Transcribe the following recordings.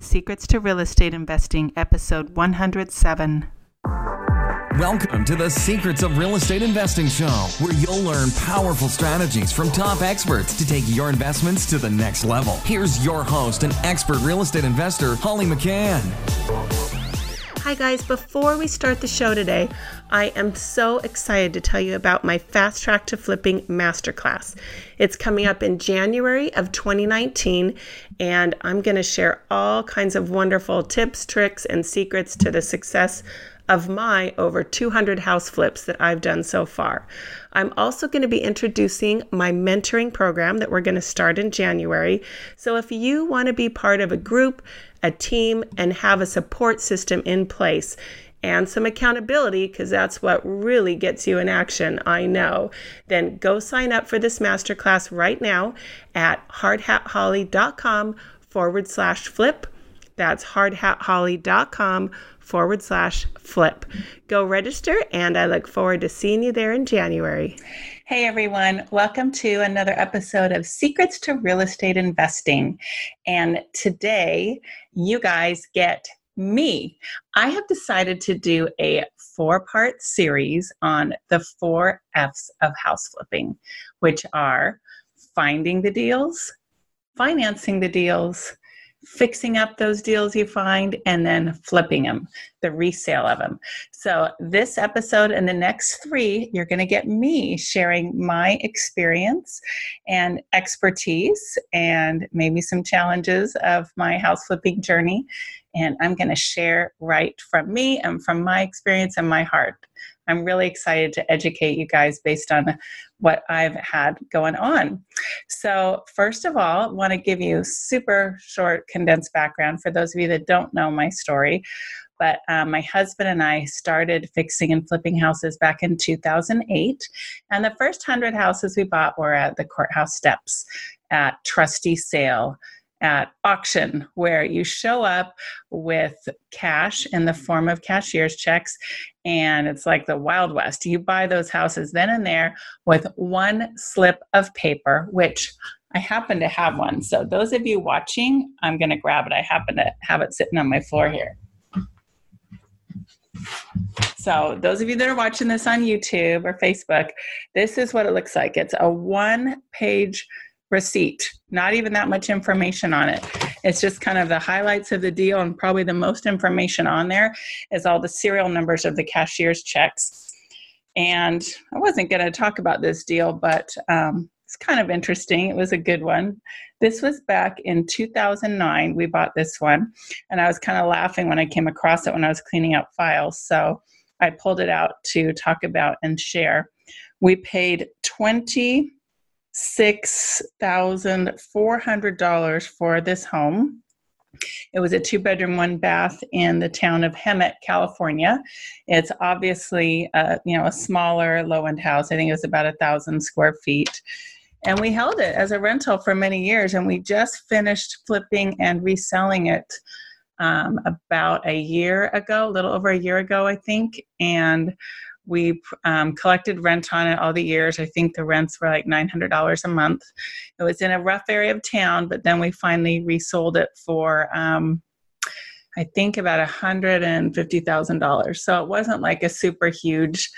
Secrets to Real Estate Investing, episode 107. Welcome to the Secrets of Real Estate Investing Show, where you'll learn powerful strategies from top experts to take your investments to the next level. Here's your host and expert real estate investor, Holly McCann. Hi, guys. Before we start the show today, I am so excited to tell you about my Fast Track to Flipping Masterclass. It's coming up in January of 2019, and I'm going to share all kinds of wonderful tips, tricks, and secrets to the success of my over 200 house flips that I've done so far. I'm also going to be introducing my mentoring program that we're going to start in January. So if you want to be part of a group, a team, and have a support system in place, and some accountability, because that's what really gets you in action, I know, then go sign up for this masterclass right now at hardhatholly.com forward slash flip. That's hardhatholly.com forward slash flip. Go register, and I look forward to seeing you there in January. Hey everyone, welcome to another episode of Secrets to Real Estate Investing. And today, you guys get me. I have decided to do a four part series on the four F's of house flipping, which are finding the deals, financing the deals, fixing up those deals you find and then flipping them, the resale of them. So, this episode and the next three, you're going to get me sharing my experience and expertise and maybe some challenges of my house flipping journey. And I'm going to share right from me and from my experience and my heart. I'm really excited to educate you guys based on what I've had going on. So, first of all, I want to give you super short, condensed background for those of you that don't know my story. But um, my husband and I started fixing and flipping houses back in 2008. And the first 100 houses we bought were at the courthouse steps at trustee sale at auction where you show up with cash in the form of cashier's checks and it's like the wild west. You buy those houses then and there with one slip of paper which i happen to have one. So those of you watching i'm going to grab it. I happen to have it sitting on my floor here. So, those of you that are watching this on YouTube or Facebook, this is what it looks like. It's a one page receipt, not even that much information on it. It's just kind of the highlights of the deal, and probably the most information on there is all the serial numbers of the cashier's checks. And I wasn't going to talk about this deal, but um, it's kind of interesting. It was a good one. This was back in 2009. We bought this one, and I was kind of laughing when I came across it when I was cleaning out files. So I pulled it out to talk about and share. We paid 20 $6,400 for this home. It was a two bedroom, one bath in the town of Hemet, California. It's obviously a, you know a smaller low end house. I think it was about a thousand square feet. And we held it as a rental for many years, and we just finished flipping and reselling it um, about a year ago, a little over a year ago, I think. And we um, collected rent on it all the years. I think the rents were like $900 a month. It was in a rough area of town, but then we finally resold it for, um, I think, about $150,000. So it wasn't like a super huge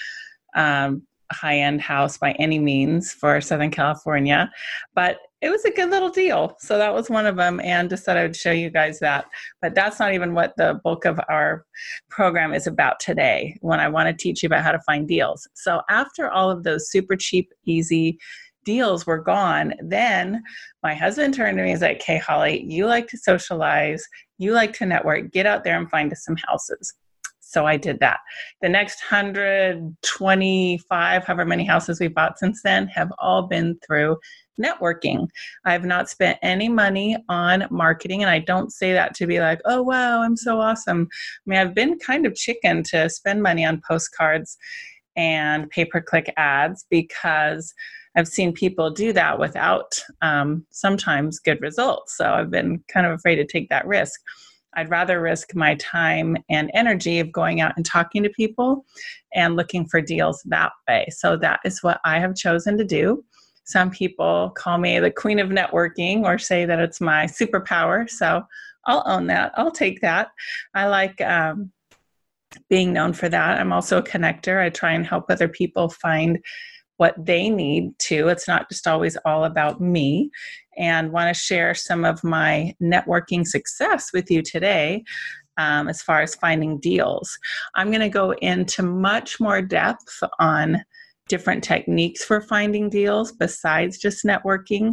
um, high end house by any means for Southern California, but it was a good little deal. So that was one of them, and just thought I would show you guys that. But that's not even what the bulk of our program is about today when I want to teach you about how to find deals. So after all of those super cheap, easy deals were gone, then my husband turned to me and was like, Hey, Holly, you like to socialize, you like to network, get out there and find us some houses. So I did that. The next 125, however many houses we bought since then, have all been through networking. I've not spent any money on marketing, and I don't say that to be like, oh, wow, I'm so awesome. I mean, I've been kind of chicken to spend money on postcards and pay per click ads because I've seen people do that without um, sometimes good results. So I've been kind of afraid to take that risk. I'd rather risk my time and energy of going out and talking to people and looking for deals that way. So that is what I have chosen to do. Some people call me the queen of networking or say that it's my superpower. So I'll own that. I'll take that. I like um, being known for that. I'm also a connector. I try and help other people find what they need to. It's not just always all about me. And want to share some of my networking success with you today um, as far as finding deals. I'm going to go into much more depth on different techniques for finding deals besides just networking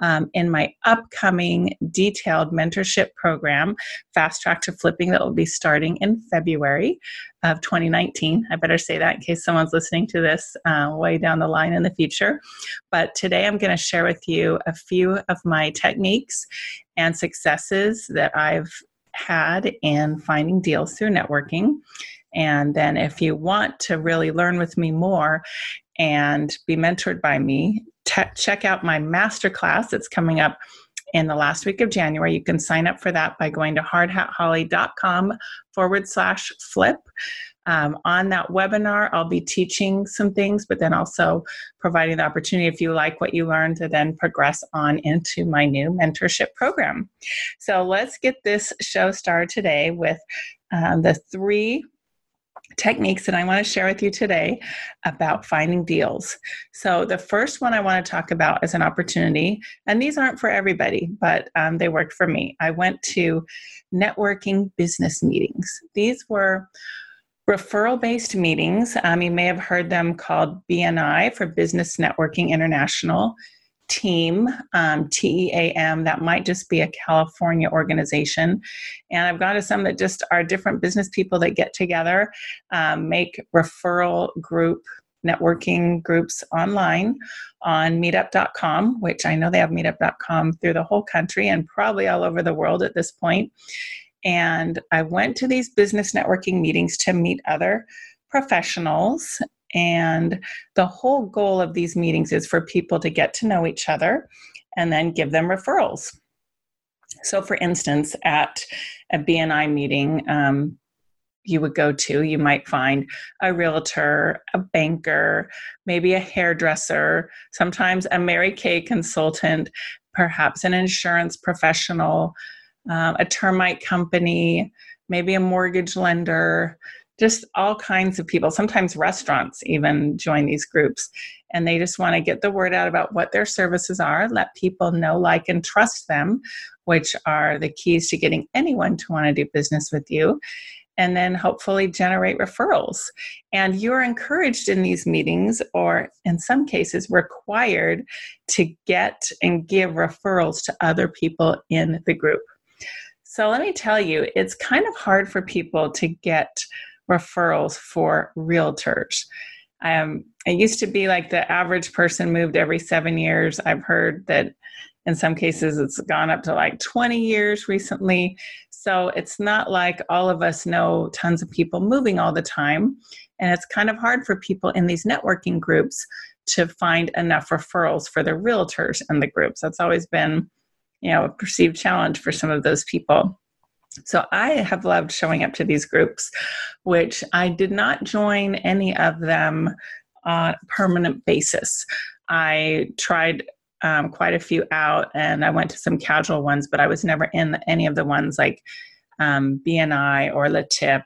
um, in my upcoming detailed mentorship program, Fast Track to Flipping, that will be starting in February of 2019. I better say that in case someone's listening to this uh, way down the line in the future. But today I'm going to share with you a few of my techniques and successes that I've had in finding deals through networking. And then, if you want to really learn with me more and be mentored by me, check out my masterclass that's coming up in the last week of January. You can sign up for that by going to hardhatholly.com forward slash flip. Um, on that webinar, I'll be teaching some things, but then also providing the opportunity, if you like what you learned, to then progress on into my new mentorship program. So let's get this show started today with um, the three techniques that I want to share with you today about finding deals. So, the first one I want to talk about is an opportunity, and these aren't for everybody, but um, they worked for me. I went to networking business meetings. These were referral based meetings. Um, you may have heard them called BNI for Business Networking International team, um, TEAM, that might just be a California organization. And I've gone to some that just are different business people that get together, um, make referral group networking groups online on meetup.com, which I know they have meetup.com through the whole country and probably all over the world at this point. And I went to these business networking meetings to meet other professionals and the whole goal of these meetings is for people to get to know each other and then give them referrals. So, for instance, at a BNI meeting, um, you would go to, you might find a realtor, a banker, maybe a hairdresser, sometimes a Mary Kay consultant, perhaps an insurance professional, um, a termite company, maybe a mortgage lender, just all kinds of people. Sometimes restaurants even join these groups and they just want to get the word out about what their services are, let people know, like, and trust them, which are the keys to getting anyone to want to do business with you. And then hopefully generate referrals. And you're encouraged in these meetings, or in some cases, required to get and give referrals to other people in the group. So let me tell you, it's kind of hard for people to get referrals for realtors. Um, it used to be like the average person moved every seven years. I've heard that in some cases it's gone up to like 20 years recently. So it's not like all of us know tons of people moving all the time. And it's kind of hard for people in these networking groups to find enough referrals for the realtors in the groups. That's always been, you know, a perceived challenge for some of those people. So I have loved showing up to these groups, which I did not join any of them on a permanent basis. I tried um, quite a few out and I went to some casual ones, but I was never in any of the ones like um, BNI or LeTip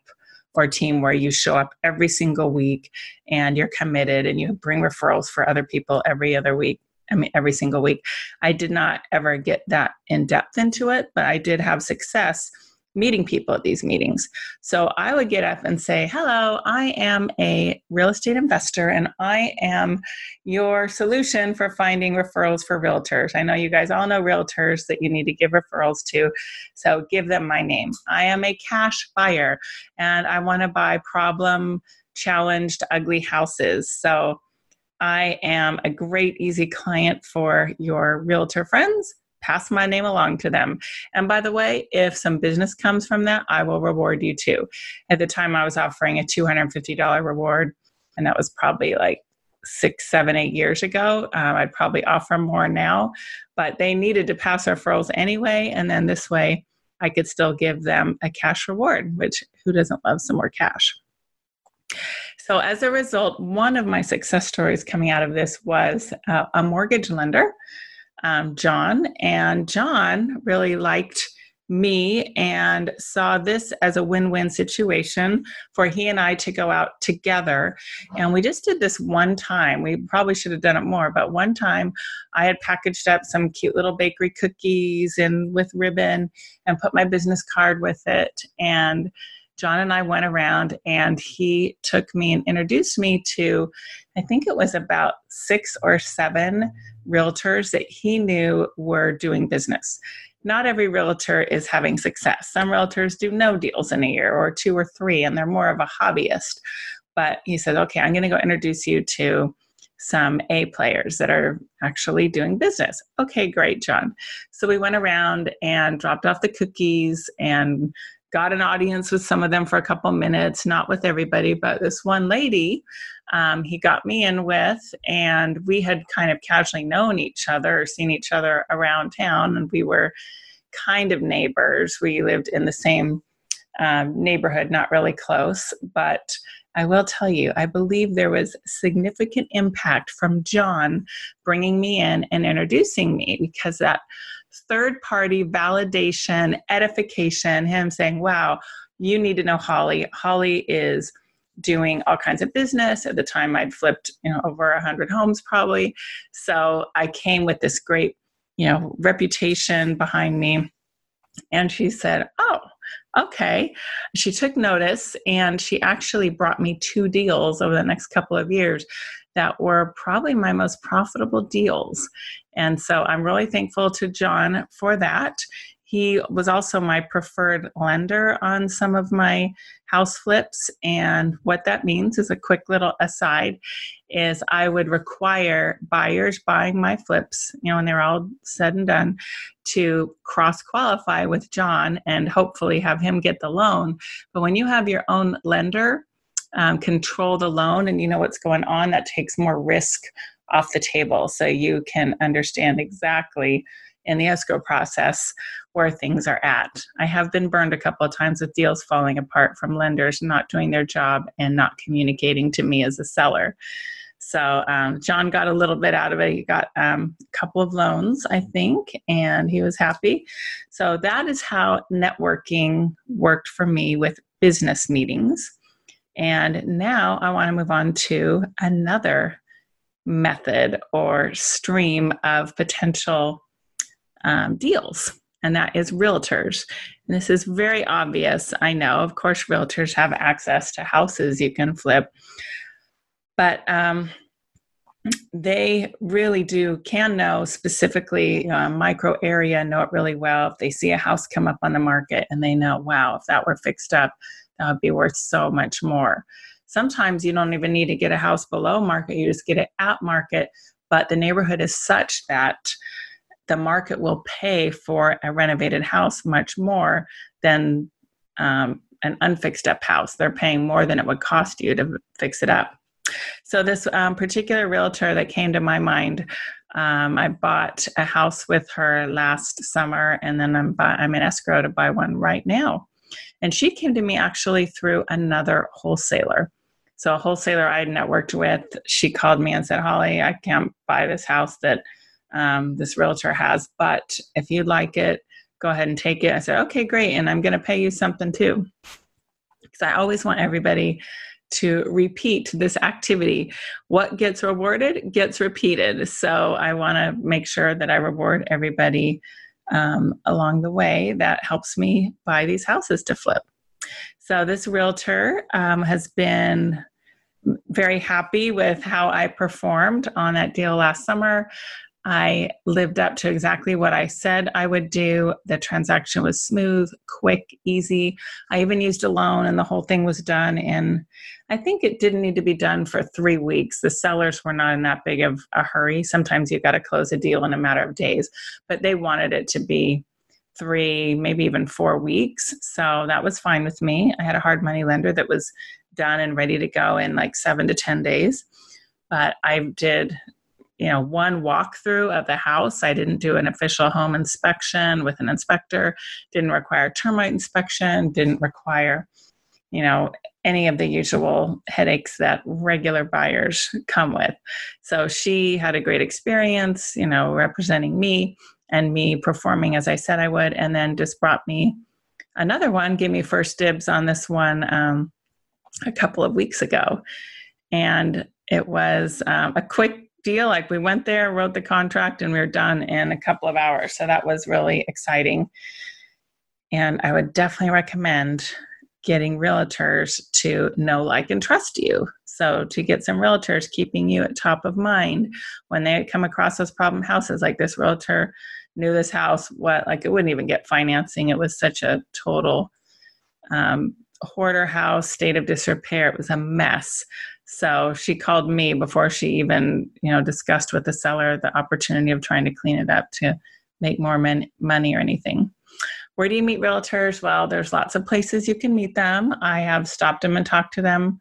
or team where you show up every single week and you're committed and you bring referrals for other people every other week. I mean, every single week. I did not ever get that in depth into it, but I did have success meeting people at these meetings. So I would get up and say, Hello, I am a real estate investor and I am your solution for finding referrals for realtors. I know you guys all know realtors that you need to give referrals to. So give them my name. I am a cash buyer and I want to buy problem challenged ugly houses. So I am a great, easy client for your realtor friends pass my name along to them. And by the way, if some business comes from that, I will reward you too. At the time, I was offering a $250 reward, and that was probably like six, seven, eight years ago. Um, I'd probably offer more now, but they needed to pass referrals anyway. And then this way, I could still give them a cash reward, which who doesn't love some more cash? So, as a result, one of my success stories coming out of this was uh, a mortgage lender um, John, and John really liked me and saw this as a win win situation for he and I to go out together. And we just did this one time. We probably should have done it more, but one time I had packaged up some cute little bakery cookies and with ribbon and put my business card with it. And John and I went around and he took me and introduced me to, I think it was about six or seven realtors that he knew were doing business not every realtor is having success. Some realtors do no deals in a year or two or three, and they're more of a hobbyist. But he said, okay, I'm going to go introduce you to some A players that are actually doing business. Okay, great, John. So we went around and dropped off the cookies and got an audience with some of them for a couple minutes, not with everybody, but this one lady um, he got me in with, and we had kind of casually known each other seen each other around town, and we were kind of neighbors. We lived in the same um, neighborhood, not really close, but I will tell you, I believe there was significant impact from John bringing me in and introducing me because that third party validation, edification, him saying, wow, you need to know Holly. Holly is doing all kinds of business. At the time, I'd flipped, you know, over a hundred homes probably. So I came with this great, you know, reputation behind me. And she said, "Oh, okay." She took notice, and she actually brought me two deals over the next couple of years that were probably my most profitable deals. And so I'm really thankful to John for that. He was also my preferred lender on some of my house flips. And what that means is a quick little aside is I would require buyers buying my flips, you know, when they're all said and done, to cross qualify with John and hopefully have him get the loan. But when you have your own lender, um, control the loan and you know what's going on, that takes more risk off the table. So you can understand exactly in the escrow process where things are at. I have been burned a couple of times with deals falling apart from lenders not doing their job and not communicating to me as a seller. So um, John got a little bit out of it. He got um, a couple of loans, I think, and he was happy. So that is how networking worked for me with business meetings. And now I want to move on to another method or stream of potential um, deals, and that is realtors. And this is very obvious, I know. Of course, realtors have access to houses you can flip, but um, they really do can know specifically uh, micro area know it really well if they see a house come up on the market and they know wow if that were fixed up would be worth so much more sometimes you don't even need to get a house below market you just get it at market but the neighborhood is such that the market will pay for a renovated house much more than um, an unfixed up house. They're paying more than it would cost you to fix it up. So, this um, particular realtor that came to my mind, um, I bought a house with her last summer, and then I'm, I'm in escrow to buy one right now. And she came to me actually through another wholesaler. So, a wholesaler I had networked with, she called me and said, Holly, I can't buy this house that um, this realtor has, but if you'd like it, go ahead and take it. I said, okay, great. And I'm going to pay you something too. Because I always want everybody to repeat this activity. What gets rewarded gets repeated. So I want to make sure that I reward everybody um, along the way that helps me buy these houses to flip. So this realtor um, has been very happy with how I performed on that deal last summer. I lived up to exactly what I said I would do. The transaction was smooth, quick, easy. I even used a loan, and the whole thing was done in, I think it didn't need to be done for three weeks. The sellers were not in that big of a hurry. Sometimes you've got to close a deal in a matter of days, but they wanted it to be three, maybe even four weeks. So that was fine with me. I had a hard money lender that was done and ready to go in like seven to 10 days. But I did you know one walkthrough of the house. I didn't do an official home inspection with an inspector. Didn't require termite inspection. Didn't require you know any of the usual headaches that regular buyers come with. So she had a great experience you know representing me and me performing as I said I would, and then just brought me another one, gave me first dibs on this one um, a couple of weeks ago. And it was um, a quick deal. Like we went there, wrote the contract, and we were done in a couple of hours. So that was really exciting. And I would definitely recommend getting realtors to know, like, and trust you. So to get some realtors keeping you at top of mind when they come across those problem houses, like this realtor knew this house, what like it wouldn't even get financing. It was such a total um, hoarder house, state of disrepair. It was a mess. So she called me before she even, you know, discussed with the seller the opportunity of trying to clean it up to make more money or anything. Where do you meet realtors? Well, there's lots of places you can meet them. I have stopped them and talked to them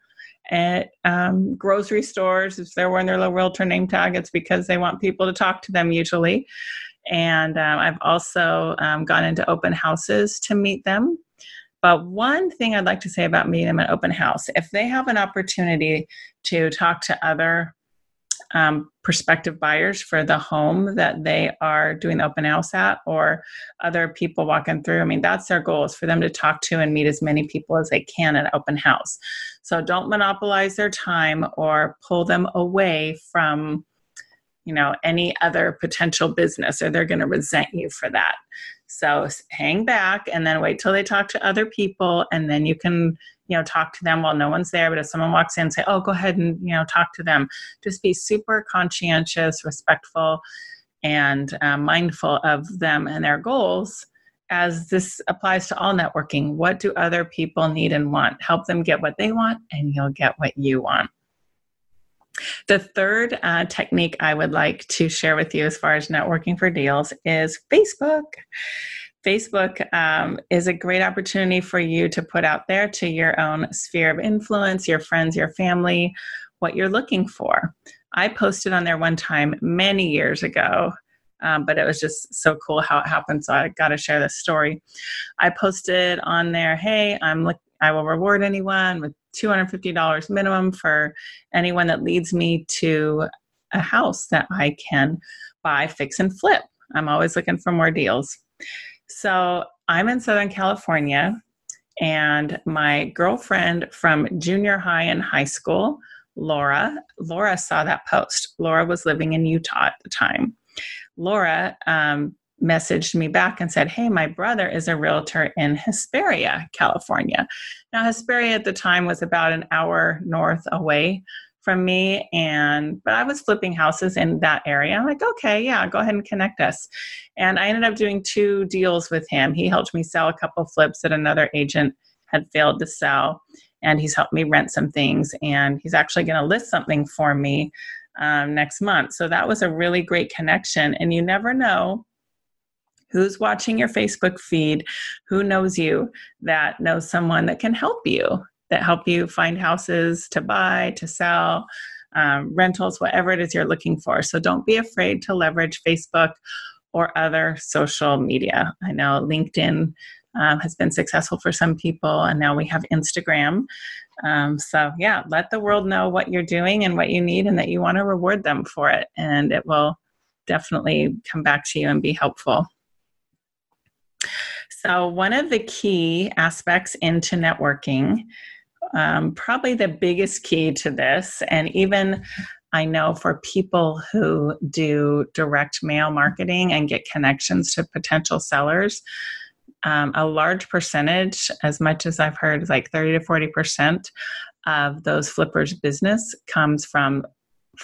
at um, grocery stores. If they're wearing their little realtor name tag, it's because they want people to talk to them usually. And um, I've also um, gone into open houses to meet them. But one thing I'd like to say about meeting them at open house, if they have an opportunity to talk to other um, prospective buyers for the home that they are doing the open house at or other people walking through. I mean, that's their goal is for them to talk to and meet as many people as they can at open house. So don't monopolize their time or pull them away from you know any other potential business or they're going to resent you for that so hang back and then wait till they talk to other people and then you can you know talk to them while no one's there. But if someone walks in say oh go ahead and you know talk to them just be super conscientious respectful and uh, mindful of them and their goals. As this applies to all networking what do other people need and want? Help them get what they want and you'll get what you want the third uh, technique I would like to share with you as far as networking for deals is Facebook. Facebook um, is a great opportunity for you to put out there to your own sphere of influence, your friends, your family, what you're looking for. I posted on there one time many years ago, um, but it was just so cool how it happened. So I got to share this story. I posted on there, "Hey, I'm look, I will reward anyone with $250 minimum for anyone that leads me to a house that I can buy, fix, and flip. I'm always looking for more deals." So I'm in Southern California, and my girlfriend from junior high and high school, Laura, Laura saw that post. Laura was living in Utah at the time. Laura um, messaged me back and said, Hey, my brother is a realtor in Hesperia, California. Now, Hesperia at the time was about an hour north away from me and but i was flipping houses in that area. I'm like okay yeah go ahead and connect us. And i ended up doing two deals with him. He helped me sell a couple flips that another agent had failed to sell and he's helped me rent some things and he's actually going to list something for me um, next month. So that was a really great connection and you never know who's watching your facebook feed who knows you that knows someone that can help you that help you find houses to buy, to sell, um, rentals, whatever it is you're looking for. So don't be afraid to leverage Facebook or other social media. I know LinkedIn um, has been successful for some people, and now we have Instagram. Um, so, yeah, let the world know what you're doing and what you need, and that you want to reward them for it. And it will definitely come back to you and be helpful. So, one of the key aspects into networking um, probably the biggest key to this, and even I know for people who do direct mail marketing and get connections to potential sellers, um, a large percentage, as much as I've heard, like 30 to 40% of those flippers' business comes from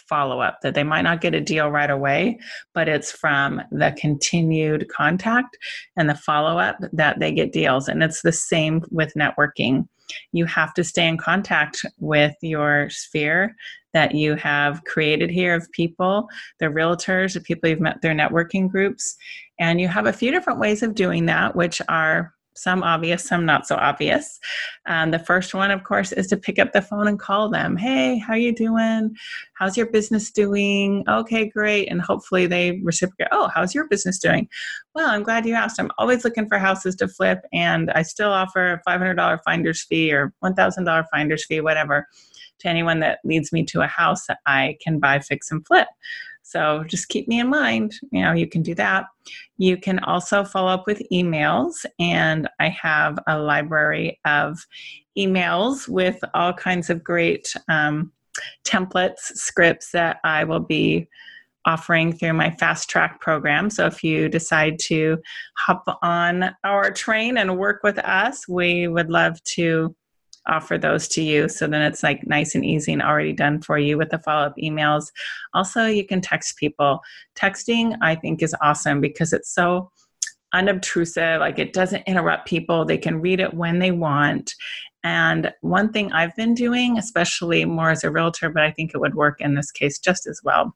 follow up that they might not get a deal right away, but it's from the continued contact and the follow up that they get deals. And it's the same with networking. You have to stay in contact with your sphere that you have created here of people, the realtors, the people you've met, their networking groups. And you have a few different ways of doing that, which are some obvious, some not so obvious. Um, the first one, of course, is to pick up the phone and call them. Hey, how you doing? How's your business doing? Okay, great. And hopefully they reciprocate. Oh, how's your business doing? Well, I'm glad you asked. I'm always looking for houses to flip, and I still offer a $500 finder's fee or $1,000 finder's fee, whatever, to anyone that leads me to a house that I can buy, fix, and flip. So just keep me in mind. You know, you can do that. You can also follow up with emails, and I have a library of emails with all kinds of great um, templates, scripts that I will be offering through my fast track program. So if you decide to hop on our train and work with us, we would love to offer those to you. So then it's like nice and easy and already done for you with the follow-up emails. Also you can text people. Texting i think is awesome because it's so unobtrusive. Like it doesn't interrupt people. They can read it when they want. And one thing i've been doing especially more as a realtor but i think it would work in this case just as well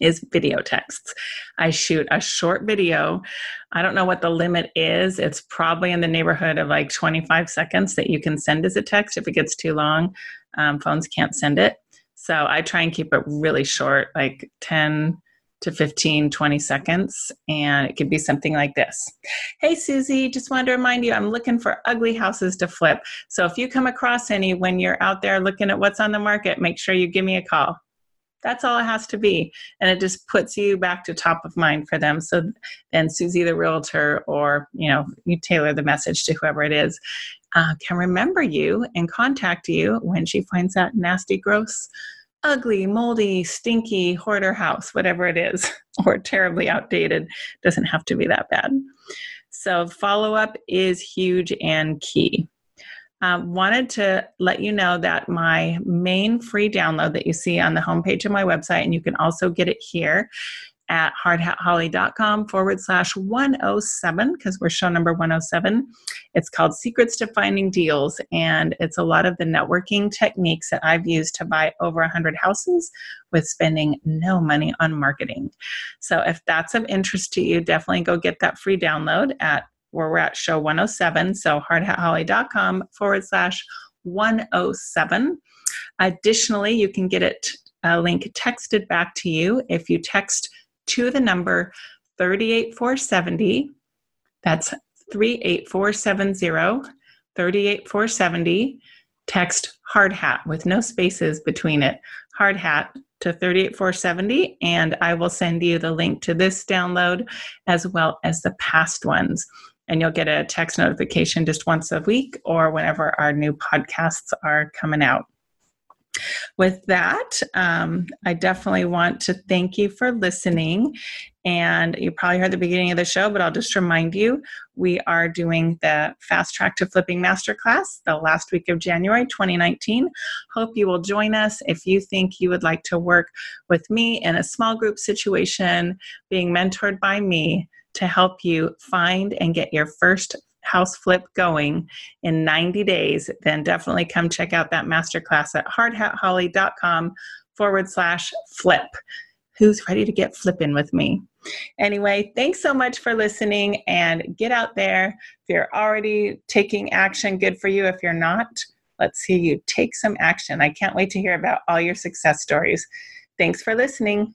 is video texts. I shoot a short video. I don't know what the limit is. It's probably in the neighborhood of like 25 seconds that you can send as a text. If it gets too long, um, phones can't send it. So I try and keep it really short, like 10 to 15, 20 seconds. And it could be something like this Hey, Susie, just wanted to remind you I'm looking for ugly houses to flip. So if you come across any when you're out there looking at what's on the market, make sure you give me a call. That's all it has to be. And it just puts you back to top of mind for them. So then Susie the realtor, or you know, you tailor the message to whoever it is, uh, can remember you and contact you when she finds that nasty, gross, ugly, moldy, stinky hoarder house, whatever it is, or terribly outdated. Doesn't have to be that bad. So follow up is huge and key. Um, wanted to let you know that my main free download that you see on the homepage of my website, and you can also get it here at hardhatholly.com forward slash 107 because we're show number 107. It's called Secrets to Finding Deals, and it's a lot of the networking techniques that I've used to buy over 100 houses with spending no money on marketing. So if that's of interest to you, definitely go get that free download at where we're at show 107. So hardhatholly.com forward slash 107. Additionally, you can get it a link texted back to you if you text to the number 38470. That's 38470 38470. Text hard hat with no spaces between it. Hard hat to 38470 and I will send you the link to this download as well as the past ones and you'll get a text notification just once a week or whenever our new podcasts are coming out. With that, um, I definitely want to thank you for listening. And you probably heard the beginning of the show, but I'll just remind you we are doing the Fast Track to Flipping Masterclass the last week of January 2019. Hope you will join us if you think you would like to work with me in a small group situation, being mentored by me to help you find and get your first house flip going in 90 days, then definitely come check out that masterclass at hardhatholly.com forward slash flip. Who's ready to get flipping with me? Anyway, thanks so much for listening and get out there. If you're already taking action, good for you. If you're not, let's see you take some action. I can't wait to hear about all your success stories. Thanks for listening.